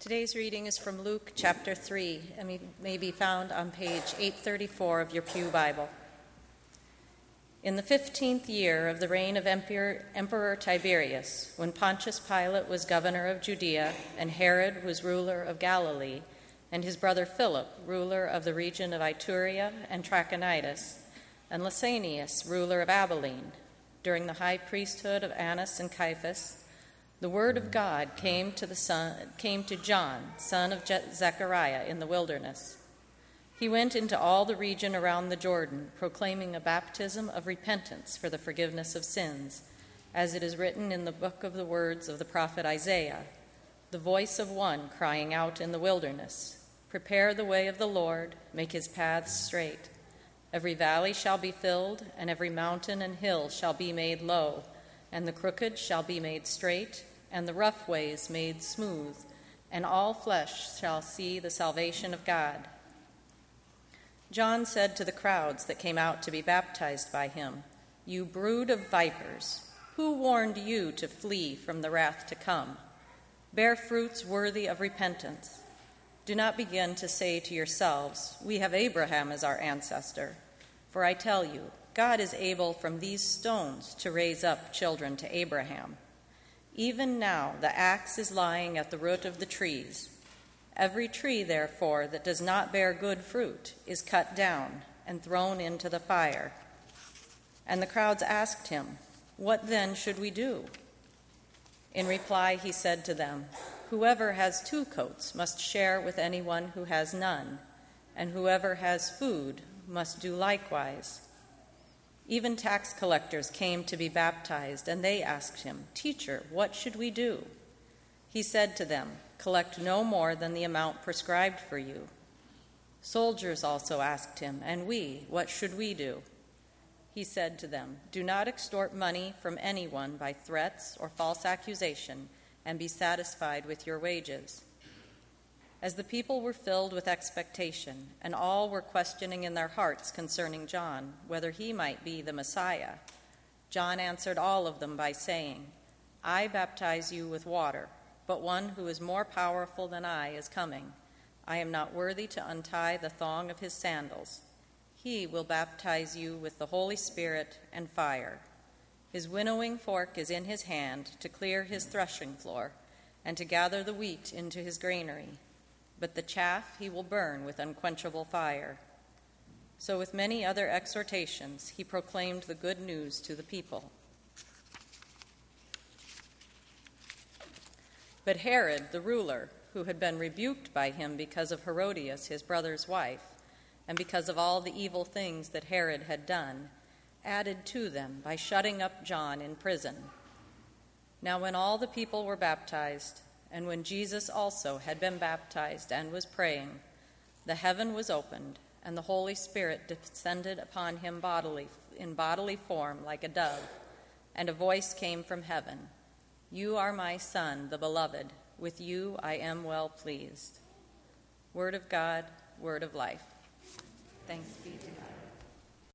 Today's reading is from Luke chapter 3 and may be found on page 834 of your Pew Bible. In the fifteenth year of the reign of Emperor, Emperor, Tiberius, when Pontius Pilate was governor of Judea, and Herod was ruler of Galilee, and his brother Philip, ruler of the region of Iturea and Trachonitis, and Lysanias, ruler of Abilene, during the high priesthood of Annas and Caiaphas, the word of God came to, the son, came to John, son of Je- Zechariah, in the wilderness. He went into all the region around the Jordan, proclaiming a baptism of repentance for the forgiveness of sins, as it is written in the book of the words of the prophet Isaiah the voice of one crying out in the wilderness Prepare the way of the Lord, make his paths straight. Every valley shall be filled, and every mountain and hill shall be made low, and the crooked shall be made straight and the rough ways made smooth, and all flesh shall see the salvation of God. John said to the crowds that came out to be baptized by him, You brood of vipers, who warned you to flee from the wrath to come? Bear fruits worthy of repentance. Do not begin to say to yourselves, We have Abraham as our ancestor. For I tell you, God is able from these stones to raise up children to Abraham. Even now the axe is lying at the root of the trees. Every tree, therefore, that does not bear good fruit is cut down and thrown into the fire. And the crowds asked him, What then should we do? In reply, he said to them, Whoever has two coats must share with anyone who has none, and whoever has food must do likewise. Even tax collectors came to be baptized, and they asked him, Teacher, what should we do? He said to them, Collect no more than the amount prescribed for you. Soldiers also asked him, And we, what should we do? He said to them, Do not extort money from anyone by threats or false accusation, and be satisfied with your wages. As the people were filled with expectation, and all were questioning in their hearts concerning John whether he might be the Messiah, John answered all of them by saying, I baptize you with water, but one who is more powerful than I is coming. I am not worthy to untie the thong of his sandals. He will baptize you with the Holy Spirit and fire. His winnowing fork is in his hand to clear his threshing floor and to gather the wheat into his granary but the chaff he will burn with unquenchable fire. So, with many other exhortations, he proclaimed the good news to the people. But Herod, the ruler, who had been rebuked by him because of Herodias, his brother's wife, and because of all the evil things that Herod had done, added to them by shutting up John in prison. Now, when all the people were baptized, and when Jesus also had been baptized and was praying, the heaven was opened, and the Holy Spirit descended upon him bodily, in bodily form like a dove, and a voice came from heaven You are my Son, the beloved. With you I am well pleased. Word of God, word of life. Thanks be to God.